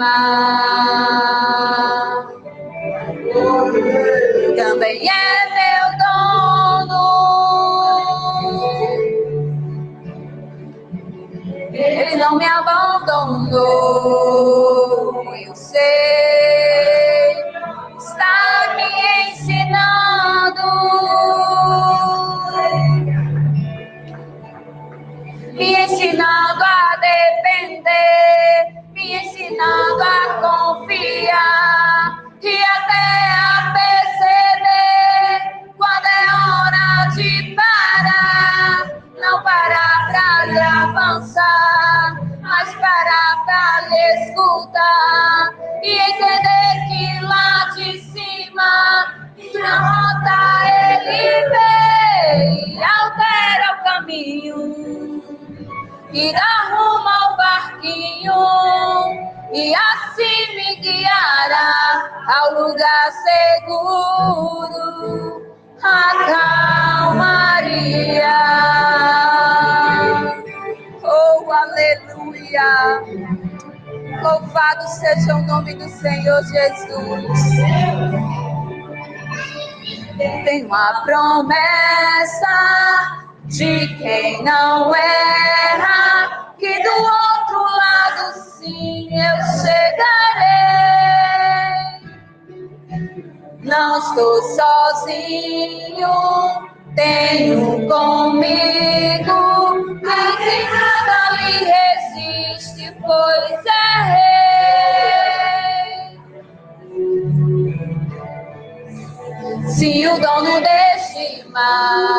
mar também é meu dono. Ele não me abandonou, seguro, a calmaria. Oh, aleluia! Louvado seja o nome do Senhor Jesus. Tem uma promessa de quem não erra, que do outro lado sim eu chegarei. Não estou sozinho, tenho comigo, quem nada lhe resiste, pois é rei. Se o dono deste mar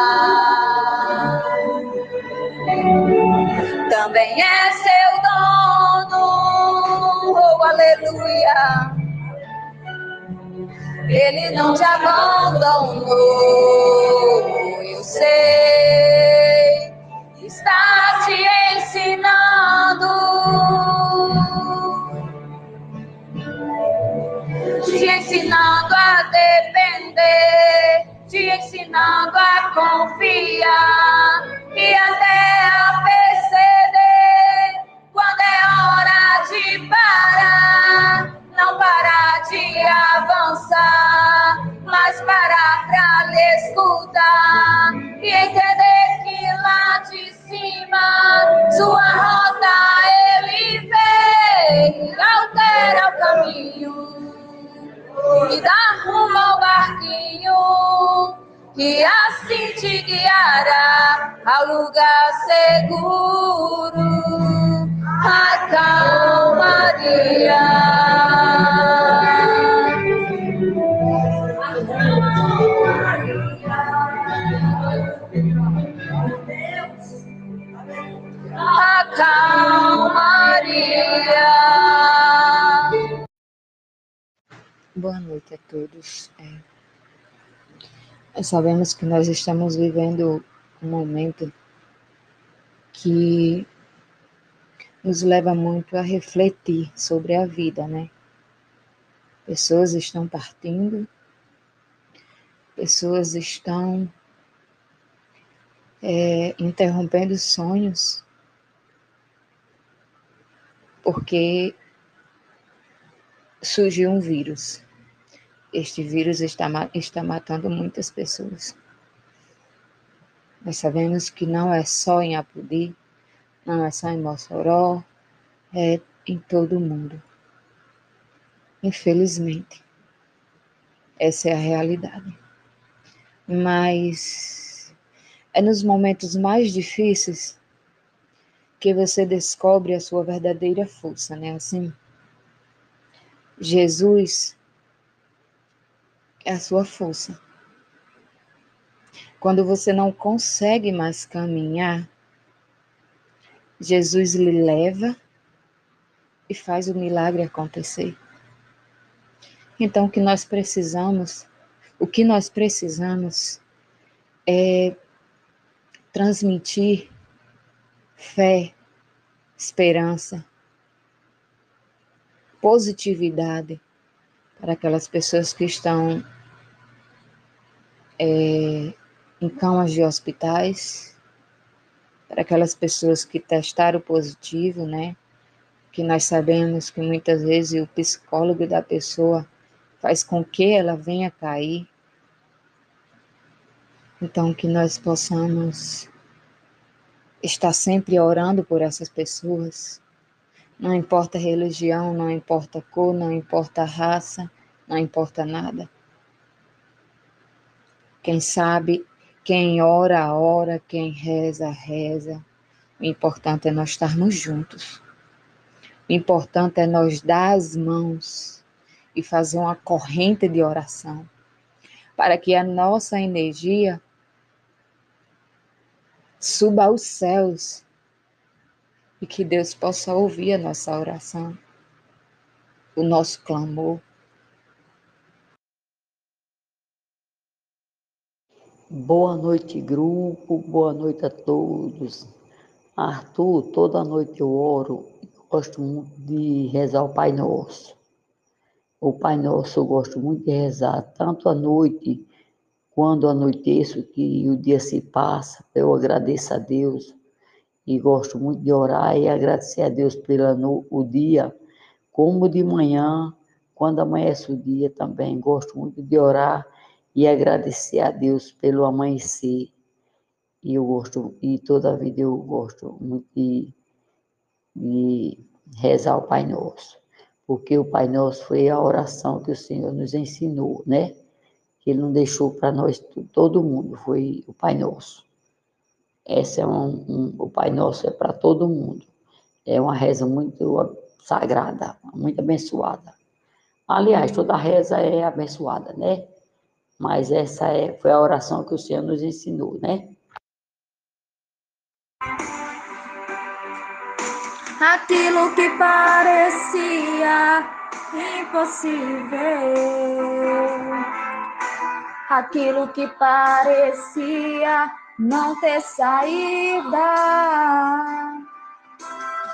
Ele não te abandonou, eu sei, está te ensinando, te ensinando a depender, te ensinando a confiar e até a perceber quando é hora de parar, avançar, mas parar pra lhe escutar e entender que lá de cima sua rota ele vem, altera o caminho e dá rumo ao barquinho que assim te guiará ao lugar seguro, a calmaria. Boa noite a todos. É, sabemos que nós estamos vivendo um momento que nos leva muito a refletir sobre a vida, né? Pessoas estão partindo, pessoas estão é, interrompendo sonhos, porque surgiu um vírus. Este vírus está, está matando muitas pessoas. Nós sabemos que não é só em Apudi, não é só em Mossoró, é em todo o mundo. Infelizmente, essa é a realidade. Mas é nos momentos mais difíceis que você descobre a sua verdadeira força, né? Assim, Jesus é a sua força. Quando você não consegue mais caminhar, Jesus lhe leva e faz o milagre acontecer. Então, o que nós precisamos, o que nós precisamos é transmitir fé, esperança, positividade para aquelas pessoas que estão é, em camas de hospitais, para aquelas pessoas que testaram positivo, né? Que nós sabemos que muitas vezes o psicólogo da pessoa faz com que ela venha cair. Então, que nós possamos estar sempre orando por essas pessoas. Não importa a religião, não importa a cor, não importa a raça, não importa nada. Quem sabe, quem ora, ora, quem reza, reza. O importante é nós estarmos juntos. O importante é nós dar as mãos e fazer uma corrente de oração para que a nossa energia suba aos céus e que Deus possa ouvir a nossa oração, o nosso clamor. Boa noite, grupo, boa noite a todos. Arthur, toda noite eu oro, gosto muito de rezar o Pai Nosso. O Pai Nosso eu gosto muito de rezar, tanto à noite, quando anoiteço, que o dia se passa, eu agradeço a Deus e gosto muito de orar e agradecer a Deus pelo o dia, como de manhã, quando amanhece o dia também, gosto muito de orar e agradecer a Deus pelo amanhecer. E eu gosto, e toda a vida eu gosto muito de, de rezar o Pai Nosso, porque o Pai Nosso foi a oração que o Senhor nos ensinou, né? Que Ele não deixou para nós, todo mundo, foi o Pai Nosso. Essa é um, um o Pai Nosso é para todo mundo. É uma reza muito sagrada, muito abençoada. Aliás, toda reza é abençoada, né? Mas essa é, foi a oração que o Senhor nos ensinou, né? Aquilo que parecia impossível, aquilo que parecia não ter saída,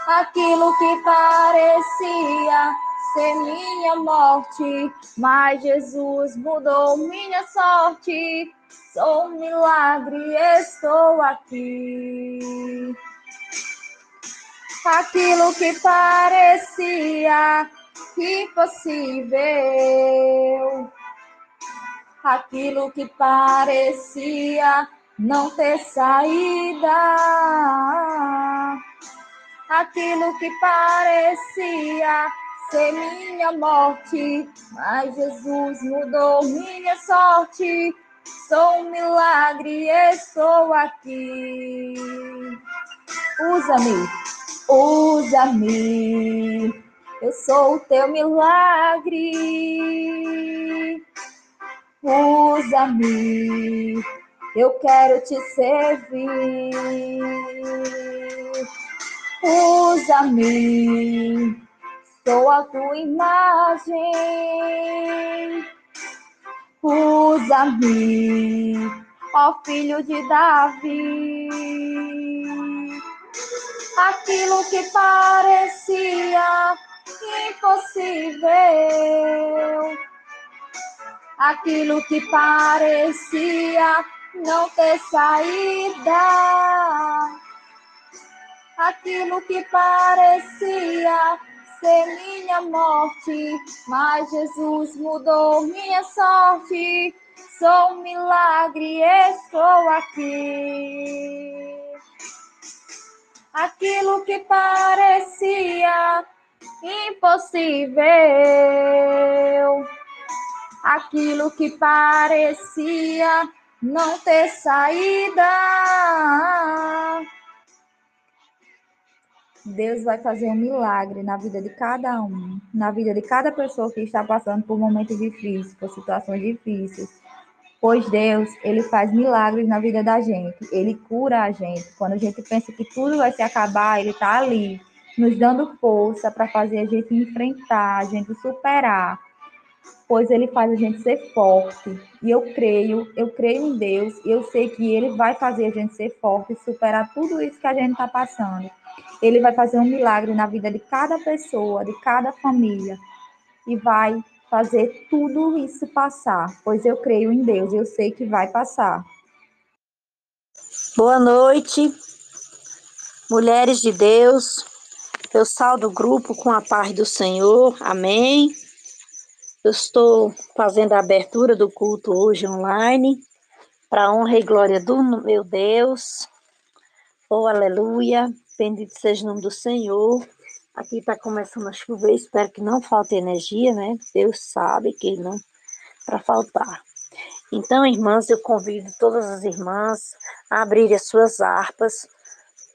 aquilo que parecia ser minha morte, mas Jesus mudou minha sorte. Sou um milagre, estou aqui. Aquilo que parecia impossível, aquilo que parecia não ter saída, aquilo que parecia ser minha morte, mas Jesus mudou minha sorte. Sou um milagre, estou aqui. Usa-me, usa-me. Eu sou o teu milagre. Usa-me, eu quero te servir. Usa-me sou a tua imagem. Usa-me, ó filho de Davi. Aquilo que parecia impossível, aquilo que parecia não ter saída, aquilo que parecia ser minha morte, mas Jesus mudou minha sorte. Sou um milagre, estou aqui. Aquilo que parecia impossível, aquilo que parecia não ter saída Deus vai fazer um milagre na vida de cada um, na vida de cada pessoa que está passando por momentos difíceis, por situações difíceis. Pois Deus, ele faz milagres na vida da gente, ele cura a gente. Quando a gente pensa que tudo vai se acabar, ele está ali, nos dando força para fazer a gente enfrentar, a gente superar. Pois ele faz a gente ser forte. E eu creio, eu creio em Deus, e eu sei que ele vai fazer a gente ser forte e superar tudo isso que a gente está passando. Ele vai fazer um milagre na vida de cada pessoa, de cada família, e vai fazer tudo isso passar, pois eu creio em Deus, eu sei que vai passar. Boa noite, mulheres de Deus. Eu saldo o grupo com a paz do Senhor. Amém. Eu estou fazendo a abertura do culto hoje online, para honra e glória do meu Deus. Oh, aleluia. Bendito seja o nome do Senhor. Aqui está começando a chover, espero que não falte energia, né? Deus sabe que não para faltar. Então, irmãs, eu convido todas as irmãs a abrirem as suas harpas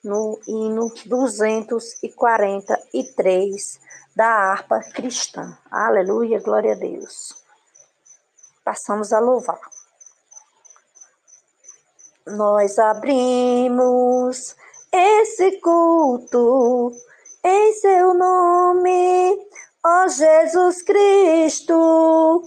no hino 243 da harpa cristã. Aleluia, glória a Deus. Passamos a louvar. Nós abrimos esse culto em seu nome, ó Jesus Cristo,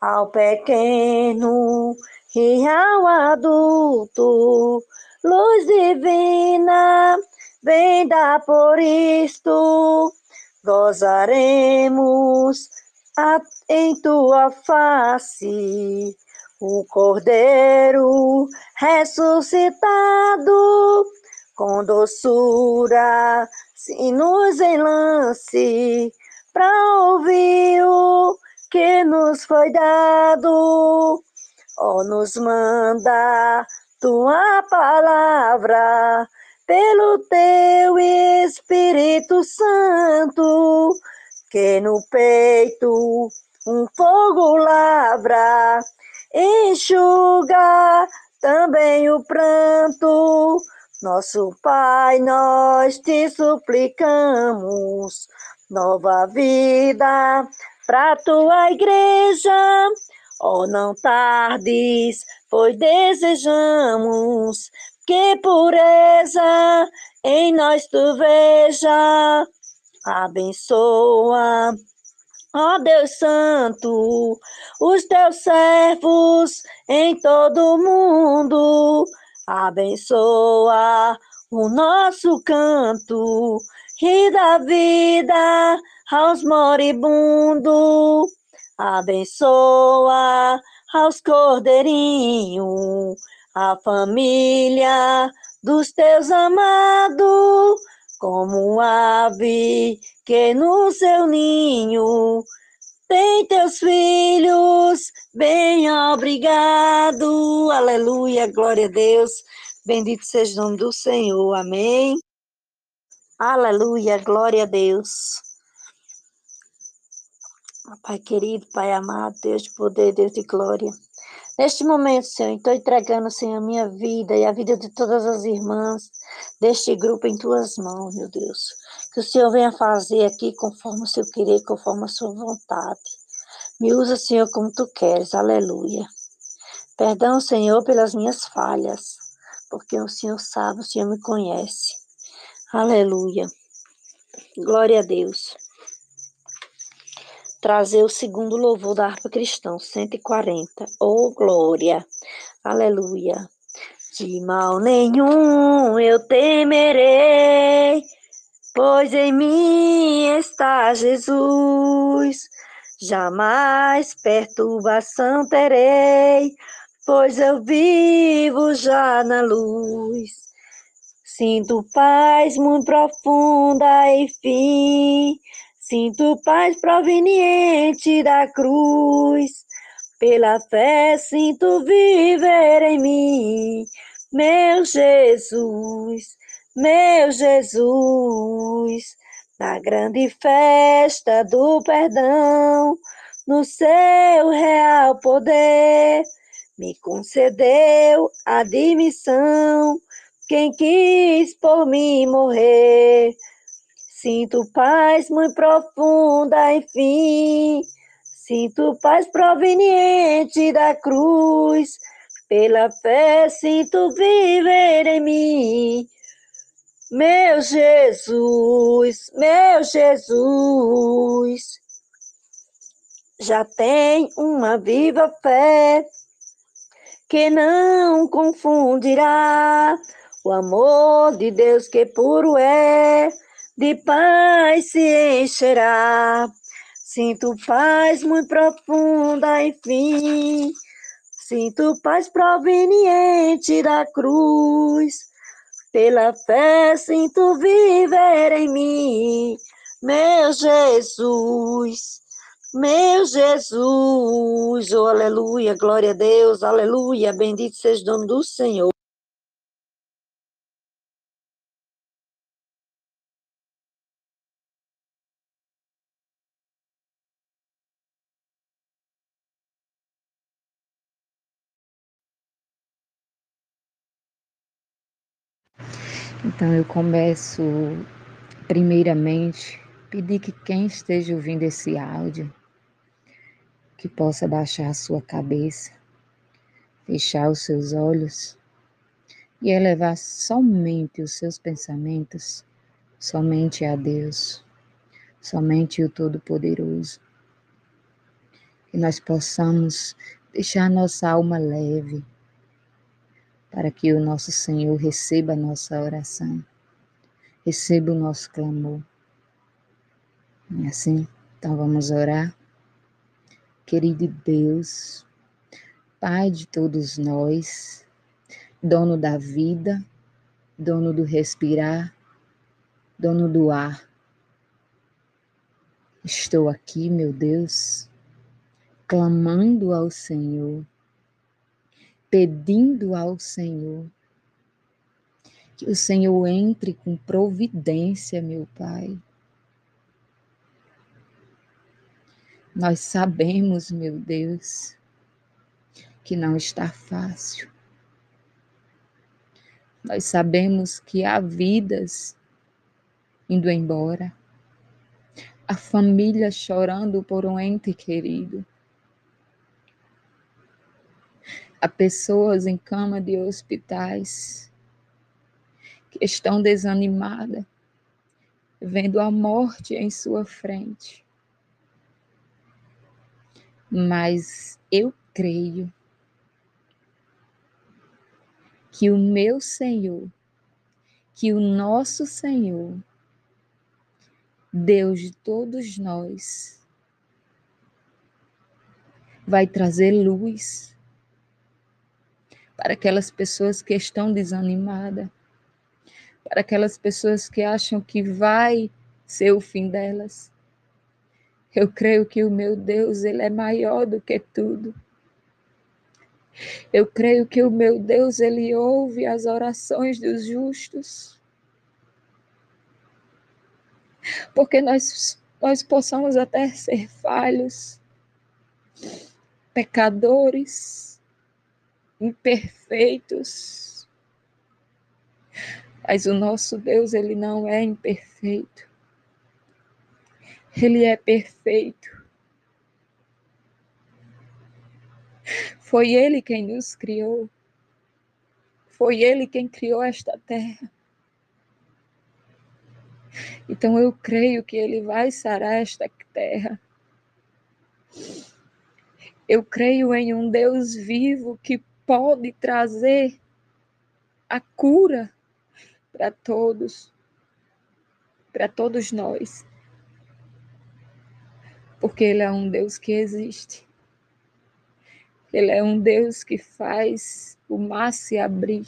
ao pequeno e ao adulto, luz divina, vem dar por isto gozaremos em tua face o Cordeiro ressuscitado com doçura se nos enlance para ouvir o que nos foi dado. Oh, nos manda tua palavra pelo teu Espírito Santo, que no peito um fogo lavra, enxuga também o pranto. Nosso Pai, nós te suplicamos nova vida para tua igreja. Oh, não tardes, pois desejamos que pureza em nós tu veja. Abençoa, ó Deus Santo, os teus servos em todo o mundo. Abençoa o nosso canto e dá vida aos moribundos. Abençoa aos cordeirinhos a família dos teus amados, como ave que no seu ninho tem teus filhos. Bem obrigado. Aleluia, glória a Deus. Bendito seja o nome do Senhor. Amém. Aleluia, glória a Deus. Pai querido, Pai amado, Deus de poder, Deus de glória. Neste momento, Senhor, estou entregando, Senhor, a minha vida e a vida de todas as irmãs deste grupo em tuas mãos, meu Deus. Que o Senhor venha fazer aqui conforme o seu querer, conforme a sua vontade. Me usa, Senhor, como tu queres. Aleluia. Perdão, Senhor, pelas minhas falhas, porque o Senhor sabe, o Senhor me conhece. Aleluia. Glória a Deus trazer o segundo louvor da harpa cristã, 140. Oh, glória! Aleluia! De mal nenhum eu temerei, pois em mim está Jesus. Jamais perturbação terei, pois eu vivo já na luz. Sinto paz muito profunda e fim Sinto paz proveniente da cruz, pela fé sinto viver em mim, meu Jesus, meu Jesus, na grande festa do perdão, no seu real poder, me concedeu admissão, quem quis por mim morrer Sinto paz muito profunda, enfim. Sinto paz proveniente da cruz. Pela fé sinto viver em mim. Meu Jesus, meu Jesus. já tem uma viva fé que não confundirá o amor de Deus que puro é, de paz se encherá. Sinto paz muito profunda, enfim. Sinto paz proveniente da cruz. Pela fé sinto viver em mim, meu Jesus. Meu Jesus, oh aleluia, glória a Deus, aleluia, bendito seja o nome do Senhor. Então eu começo, primeiramente, pedir que quem esteja ouvindo esse áudio, que possa baixar a sua cabeça, fechar os seus olhos e elevar somente os seus pensamentos, somente a Deus, somente o Todo-Poderoso. Que nós possamos deixar nossa alma leve, para que o nosso Senhor receba a nossa oração, receba o nosso clamor. É assim? Então vamos orar. Querido Deus, Pai de todos nós, dono da vida, dono do respirar, dono do ar. Estou aqui, meu Deus, clamando ao Senhor pedindo ao Senhor que o Senhor entre com providência, meu Pai. Nós sabemos, meu Deus, que não está fácil. Nós sabemos que há vidas indo embora, a família chorando por um ente querido. Há pessoas em cama de hospitais que estão desanimadas, vendo a morte em sua frente. Mas eu creio que o meu Senhor, que o nosso Senhor, Deus de todos nós, vai trazer luz para aquelas pessoas que estão desanimadas, para aquelas pessoas que acham que vai ser o fim delas. Eu creio que o meu Deus, ele é maior do que tudo. Eu creio que o meu Deus, ele ouve as orações dos justos. Porque nós nós possamos até ser falhos, pecadores, imperfeitos. Mas o nosso Deus, ele não é imperfeito. Ele é perfeito. Foi ele quem nos criou. Foi ele quem criou esta terra. Então eu creio que ele vai sarar esta terra. Eu creio em um Deus vivo que pode trazer a cura para todos, para todos nós. Porque Ele é um Deus que existe. Ele é um Deus que faz o mar se abrir.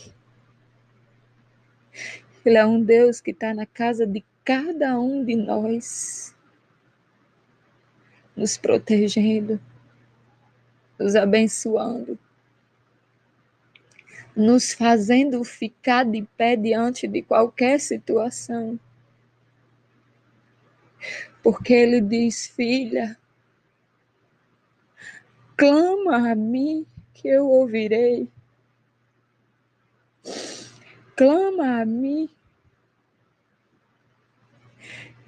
Ele é um Deus que está na casa de cada um de nós, nos protegendo, nos abençoando nos fazendo ficar de pé diante de qualquer situação. Porque ele diz: Filha, clama a mim que eu ouvirei. Clama a mim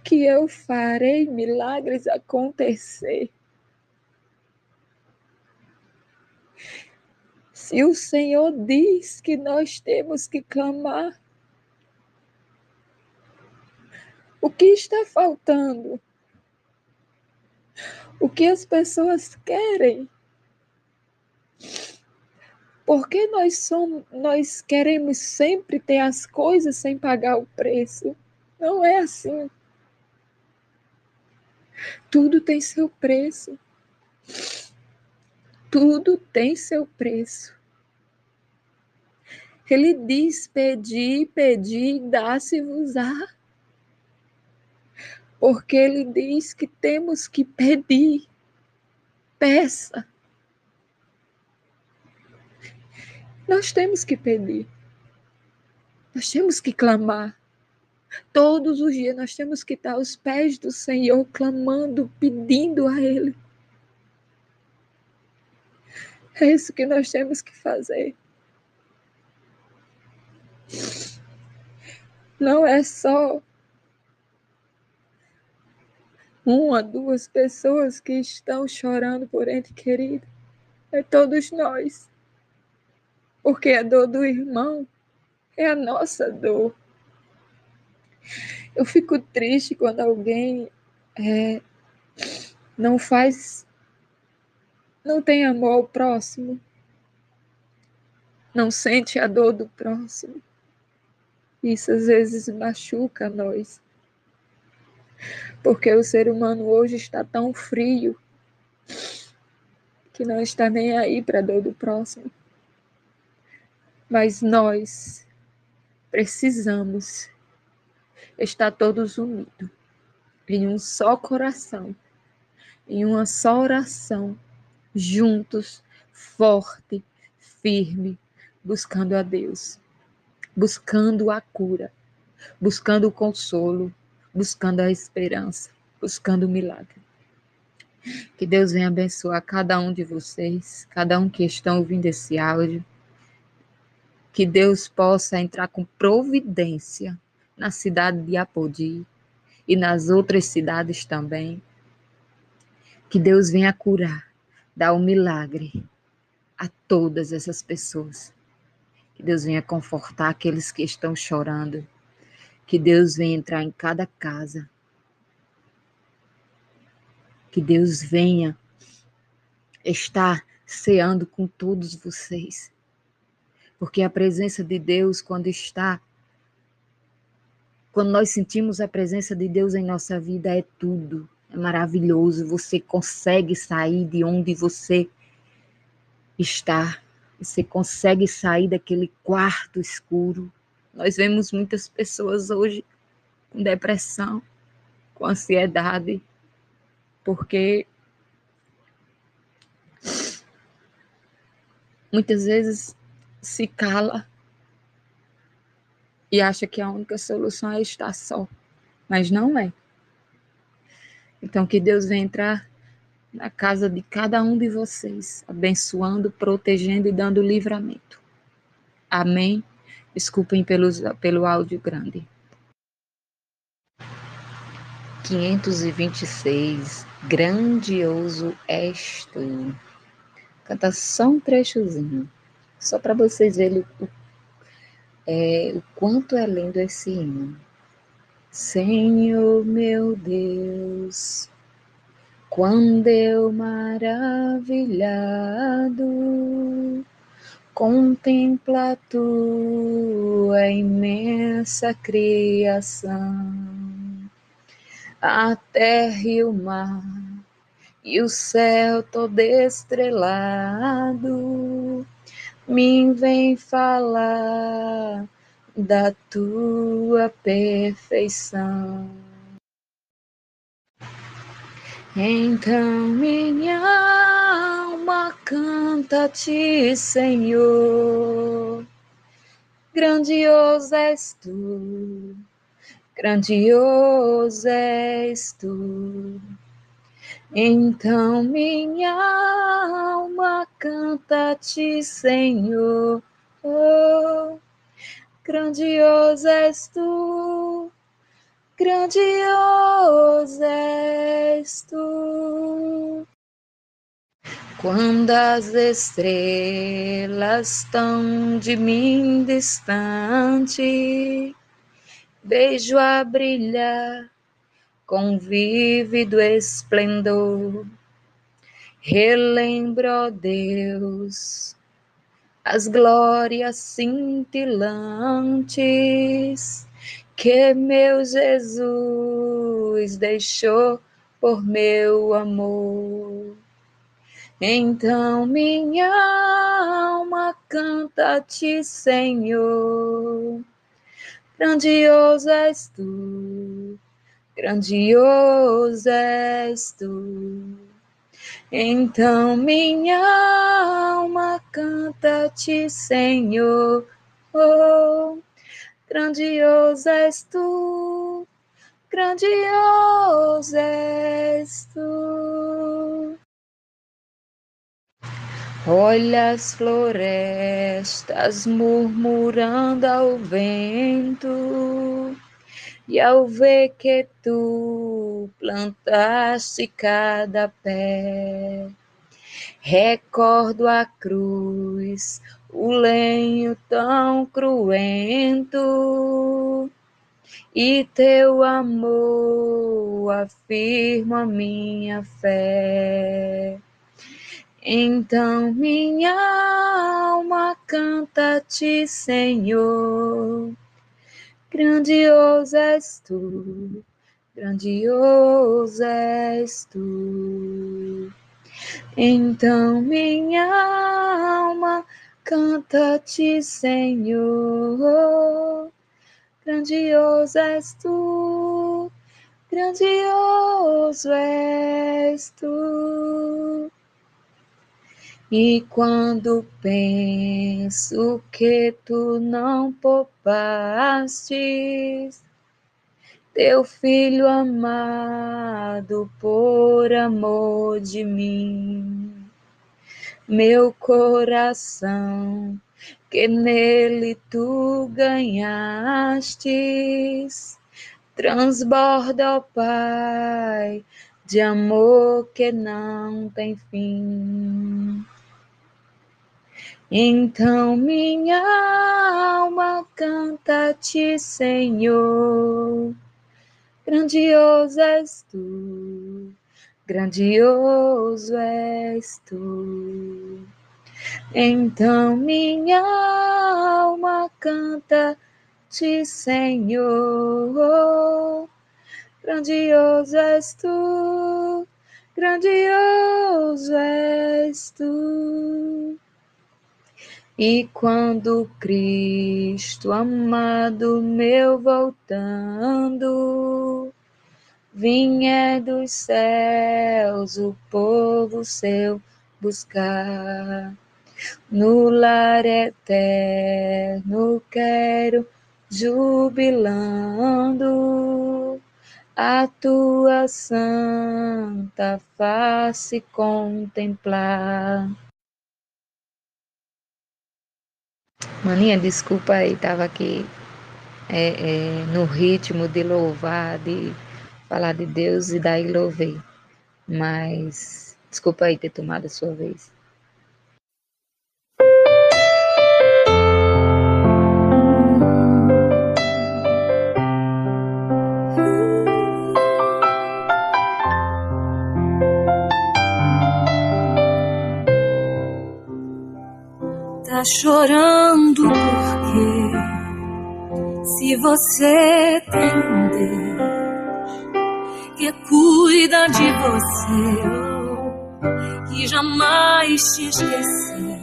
que eu farei milagres acontecer. Se o Senhor diz que nós temos que clamar, o que está faltando? o que as pessoas querem. Porque nós somos, nós queremos sempre ter as coisas sem pagar o preço. Não é assim. Tudo tem seu preço. Tudo tem seu preço. Ele diz: pedi, pedi, dá-se-vos-á. Porque ele diz que temos que pedir. Peça. Nós temos que pedir. Nós temos que clamar. Todos os dias nós temos que estar aos pés do Senhor, clamando, pedindo a Ele. É isso que nós temos que fazer. Não é só uma, duas pessoas que estão chorando por ente querido. É todos nós. Porque a dor do irmão é a nossa dor. Eu fico triste quando alguém é, não faz, não tem amor ao próximo, não sente a dor do próximo. Isso às vezes machuca nós. Porque o ser humano hoje está tão frio que não está nem aí para a dor do próximo. Mas nós precisamos estar todos unidos em um só coração, em uma só oração, juntos, forte, firme, buscando a Deus, buscando a cura, buscando o consolo, buscando a esperança, buscando o milagre. Que Deus venha abençoar cada um de vocês, cada um que estão ouvindo esse áudio. Que Deus possa entrar com providência na cidade de Apodi e nas outras cidades também. Que Deus venha curar, dar um milagre a todas essas pessoas. Que Deus venha confortar aqueles que estão chorando. Que Deus venha entrar em cada casa. Que Deus venha estar ceando com todos vocês. Porque a presença de Deus, quando está, quando nós sentimos a presença de Deus em nossa vida, é tudo. É maravilhoso. Você consegue sair de onde você está. Você consegue sair daquele quarto escuro. Nós vemos muitas pessoas hoje com depressão, com ansiedade, porque muitas vezes se cala e acha que a única solução é estar só, mas não é. Então, que Deus venha entrar na casa de cada um de vocês, abençoando, protegendo e dando livramento. Amém. Desculpem pelos, pelo áudio grande. 526. Grandioso és tu. Canta só um trechozinho. Só para vocês verem o, é, o quanto é lindo esse hino. Senhor meu Deus, quando eu maravilhado contempla tua imensa criação, a terra e o mar e o céu todo estrelado me vem falar da tua perfeição. Então minha alma canta-te, Senhor. Grandioso és tu, grandioso és tu. Então minha alma canta-te, Senhor. Oh, grandioso és tu, grandioso és tu. Quando as estrelas estão de mim distante, vejo a brilhar com vívido esplendor. Relembro, ó Deus, as glórias cintilantes que meu Jesus deixou por meu amor. Então minha alma canta-te, Senhor. Grandioso és tu, grandioso és tu. Então minha alma canta-te, Senhor. Oh, grandioso és tu, grandioso és tu. Olha as florestas murmurando ao vento, e ao ver que tu plantaste cada pé, recordo a cruz, o lenho tão cruento, e teu amor afirma minha fé. Então minha alma canta-te, Senhor. Grandioso és tu, grandioso és tu. Então minha alma canta-te, Senhor. Grandioso és tu, grandioso és tu. E quando penso que tu não poupastes teu filho amado por amor de mim, meu coração que nele tu ganhastes, transborda, ó Pai, de amor que não tem fim. Então minha alma canta-te, Senhor. Grandioso és tu, grandioso és tu. Então minha alma canta-te, Senhor. Grandioso és tu, grandioso és tu. E quando Cristo amado meu voltando, vinha dos céus o povo seu buscar. No lar eterno quero jubilando a tua santa face contemplar. Maninha, desculpa aí, tava aqui é, é, no ritmo de louvar, de falar de Deus e daí louvei. Mas desculpa aí ter tomado a sua vez. Tá chorando porque se você tem Deus cuida de você, que jamais te esqueceu,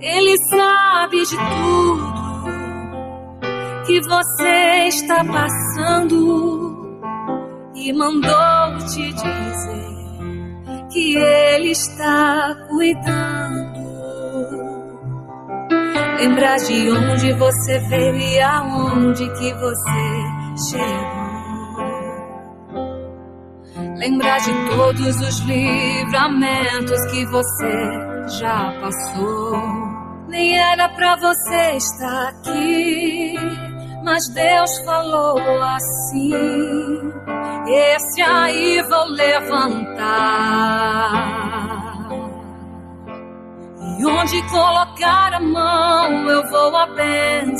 Ele sabe de tudo que você está passando e mandou te dizer que Ele está cuidando. Lembrar de onde você veio e aonde que você chegou. Lembrar de todos os livramentos que você já passou. Nem era pra você estar aqui, mas Deus falou assim: Esse aí vou levantar. E onde colocar a mão eu vou abençoar.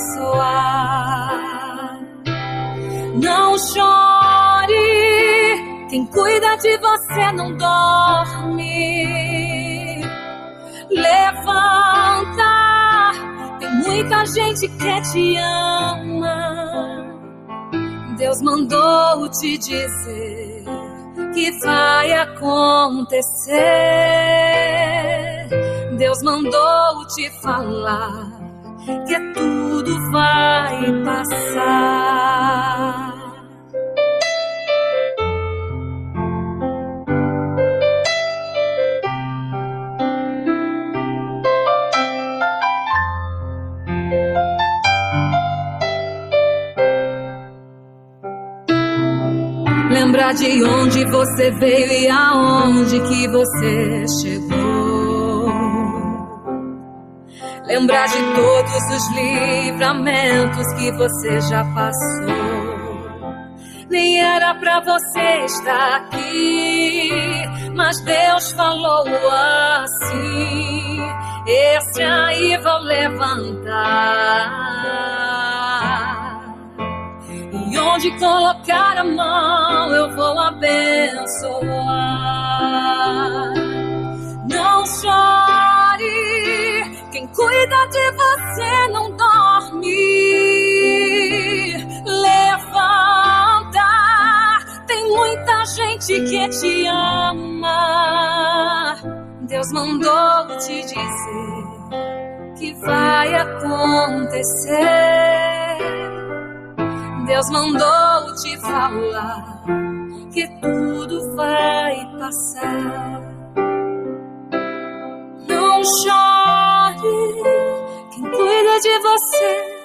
Não chore, Quem cuida de você não dorme. Levanta, tem muita gente que te ama. Deus mandou te dizer que vai acontecer. Deus mandou te falar que tudo vai passar. De onde você veio e aonde que você chegou. Lembrar de todos os livramentos que você já passou. Nem era pra você estar aqui, mas Deus falou assim: Esse aí vou levantar. Onde colocar a mão eu vou abençoar. Não chore, quem cuida de você não dorme. Levanta, tem muita gente que te ama. Deus mandou te dizer que vai acontecer. Deus mandou te falar que tudo vai passar. Não chore, quem cuida de você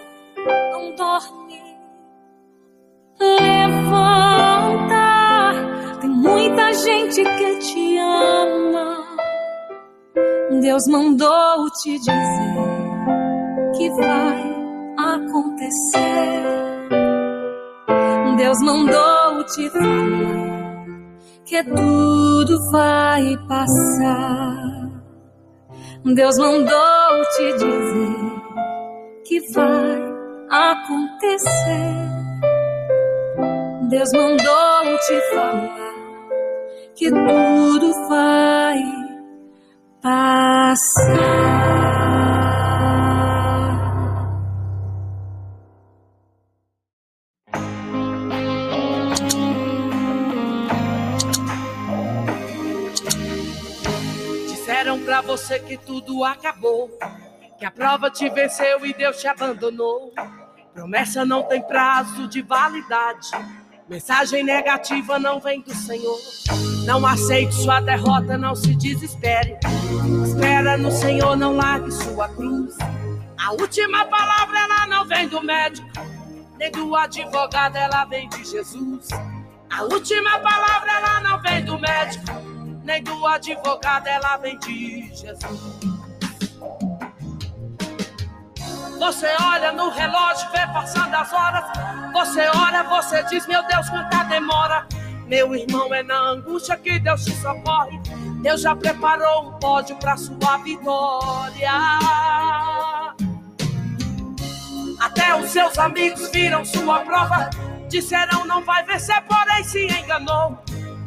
não dorme. Levanta, tem muita gente que te ama. Deus mandou te dizer que vai acontecer. Deus mandou te falar que tudo vai passar. Deus mandou te dizer que vai acontecer. Deus mandou te falar que tudo vai passar. Você que tudo acabou, que a prova te venceu e Deus te abandonou. Promessa não tem prazo de validade. Mensagem negativa não vem do Senhor. Não aceite sua derrota, não se desespere. Espera no Senhor, não largue sua cruz. A última palavra ela não vem do médico, nem do advogado, ela vem de Jesus. A última palavra ela não vem do médico, nem do advogado, ela vem de Jesus. Você olha no relógio, vê passando as horas. Você olha, você diz: Meu Deus, quanta demora. Meu irmão, é na angústia que Deus te socorre. Deus já preparou um pódio para sua vitória. Até os seus amigos viram sua prova. Disseram não vai vencer, porém se enganou.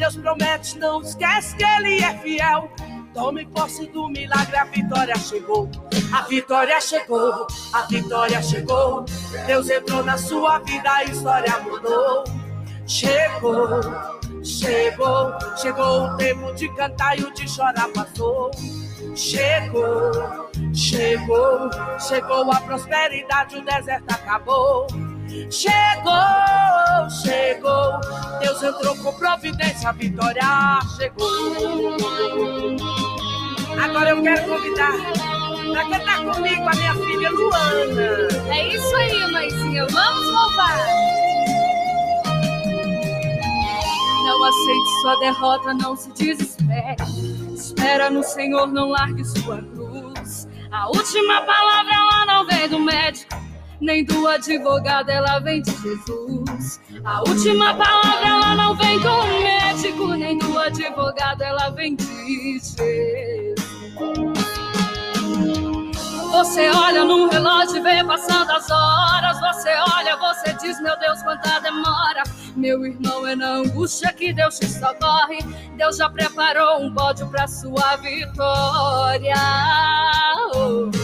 Deus promete, não esquece que Ele é fiel. Tome posse do milagre, a vitória chegou. A vitória chegou, a vitória chegou. Deus entrou na sua vida, a história mudou. Chegou, chegou, chegou o tempo de cantar e o de chorar passou. Chegou, chegou, chegou a prosperidade, o deserto acabou. Chegou, chegou, Deus entrou com providência, a vitória chegou. Agora eu quero convidar para cantar comigo a minha filha Luana. É isso aí, mãezinha. Vamos louvar. Não aceite sua derrota, não se desespere. Espera no Senhor, não largue sua cruz. A última palavra ela nem do advogado, ela vem de Jesus. A última palavra ela não vem do médico, nem do advogado, ela vem de Jesus. Você olha no relógio e vê passando as horas. Você olha, você diz, meu Deus, quanta demora. Meu irmão, é na angústia que Deus te socorre. Deus já preparou um pódio para sua vitória. Oh.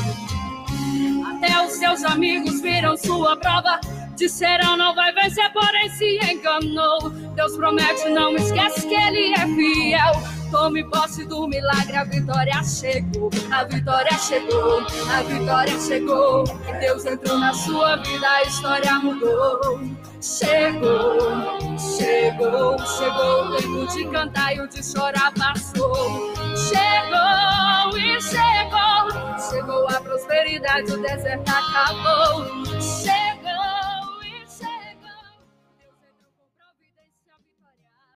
Até os seus amigos viram sua prova. Disseram não vai vencer, porém se enganou. Deus promete, não esquece que Ele é fiel. Tome posse do milagre, a vitória chegou, a vitória chegou, a vitória chegou. Deus entrou na sua vida, a história mudou. Chegou, chegou, chegou o tempo de cantar e o de chorar passou. Chegou e chegou, chegou a prosperidade, o deserto acabou. Chegou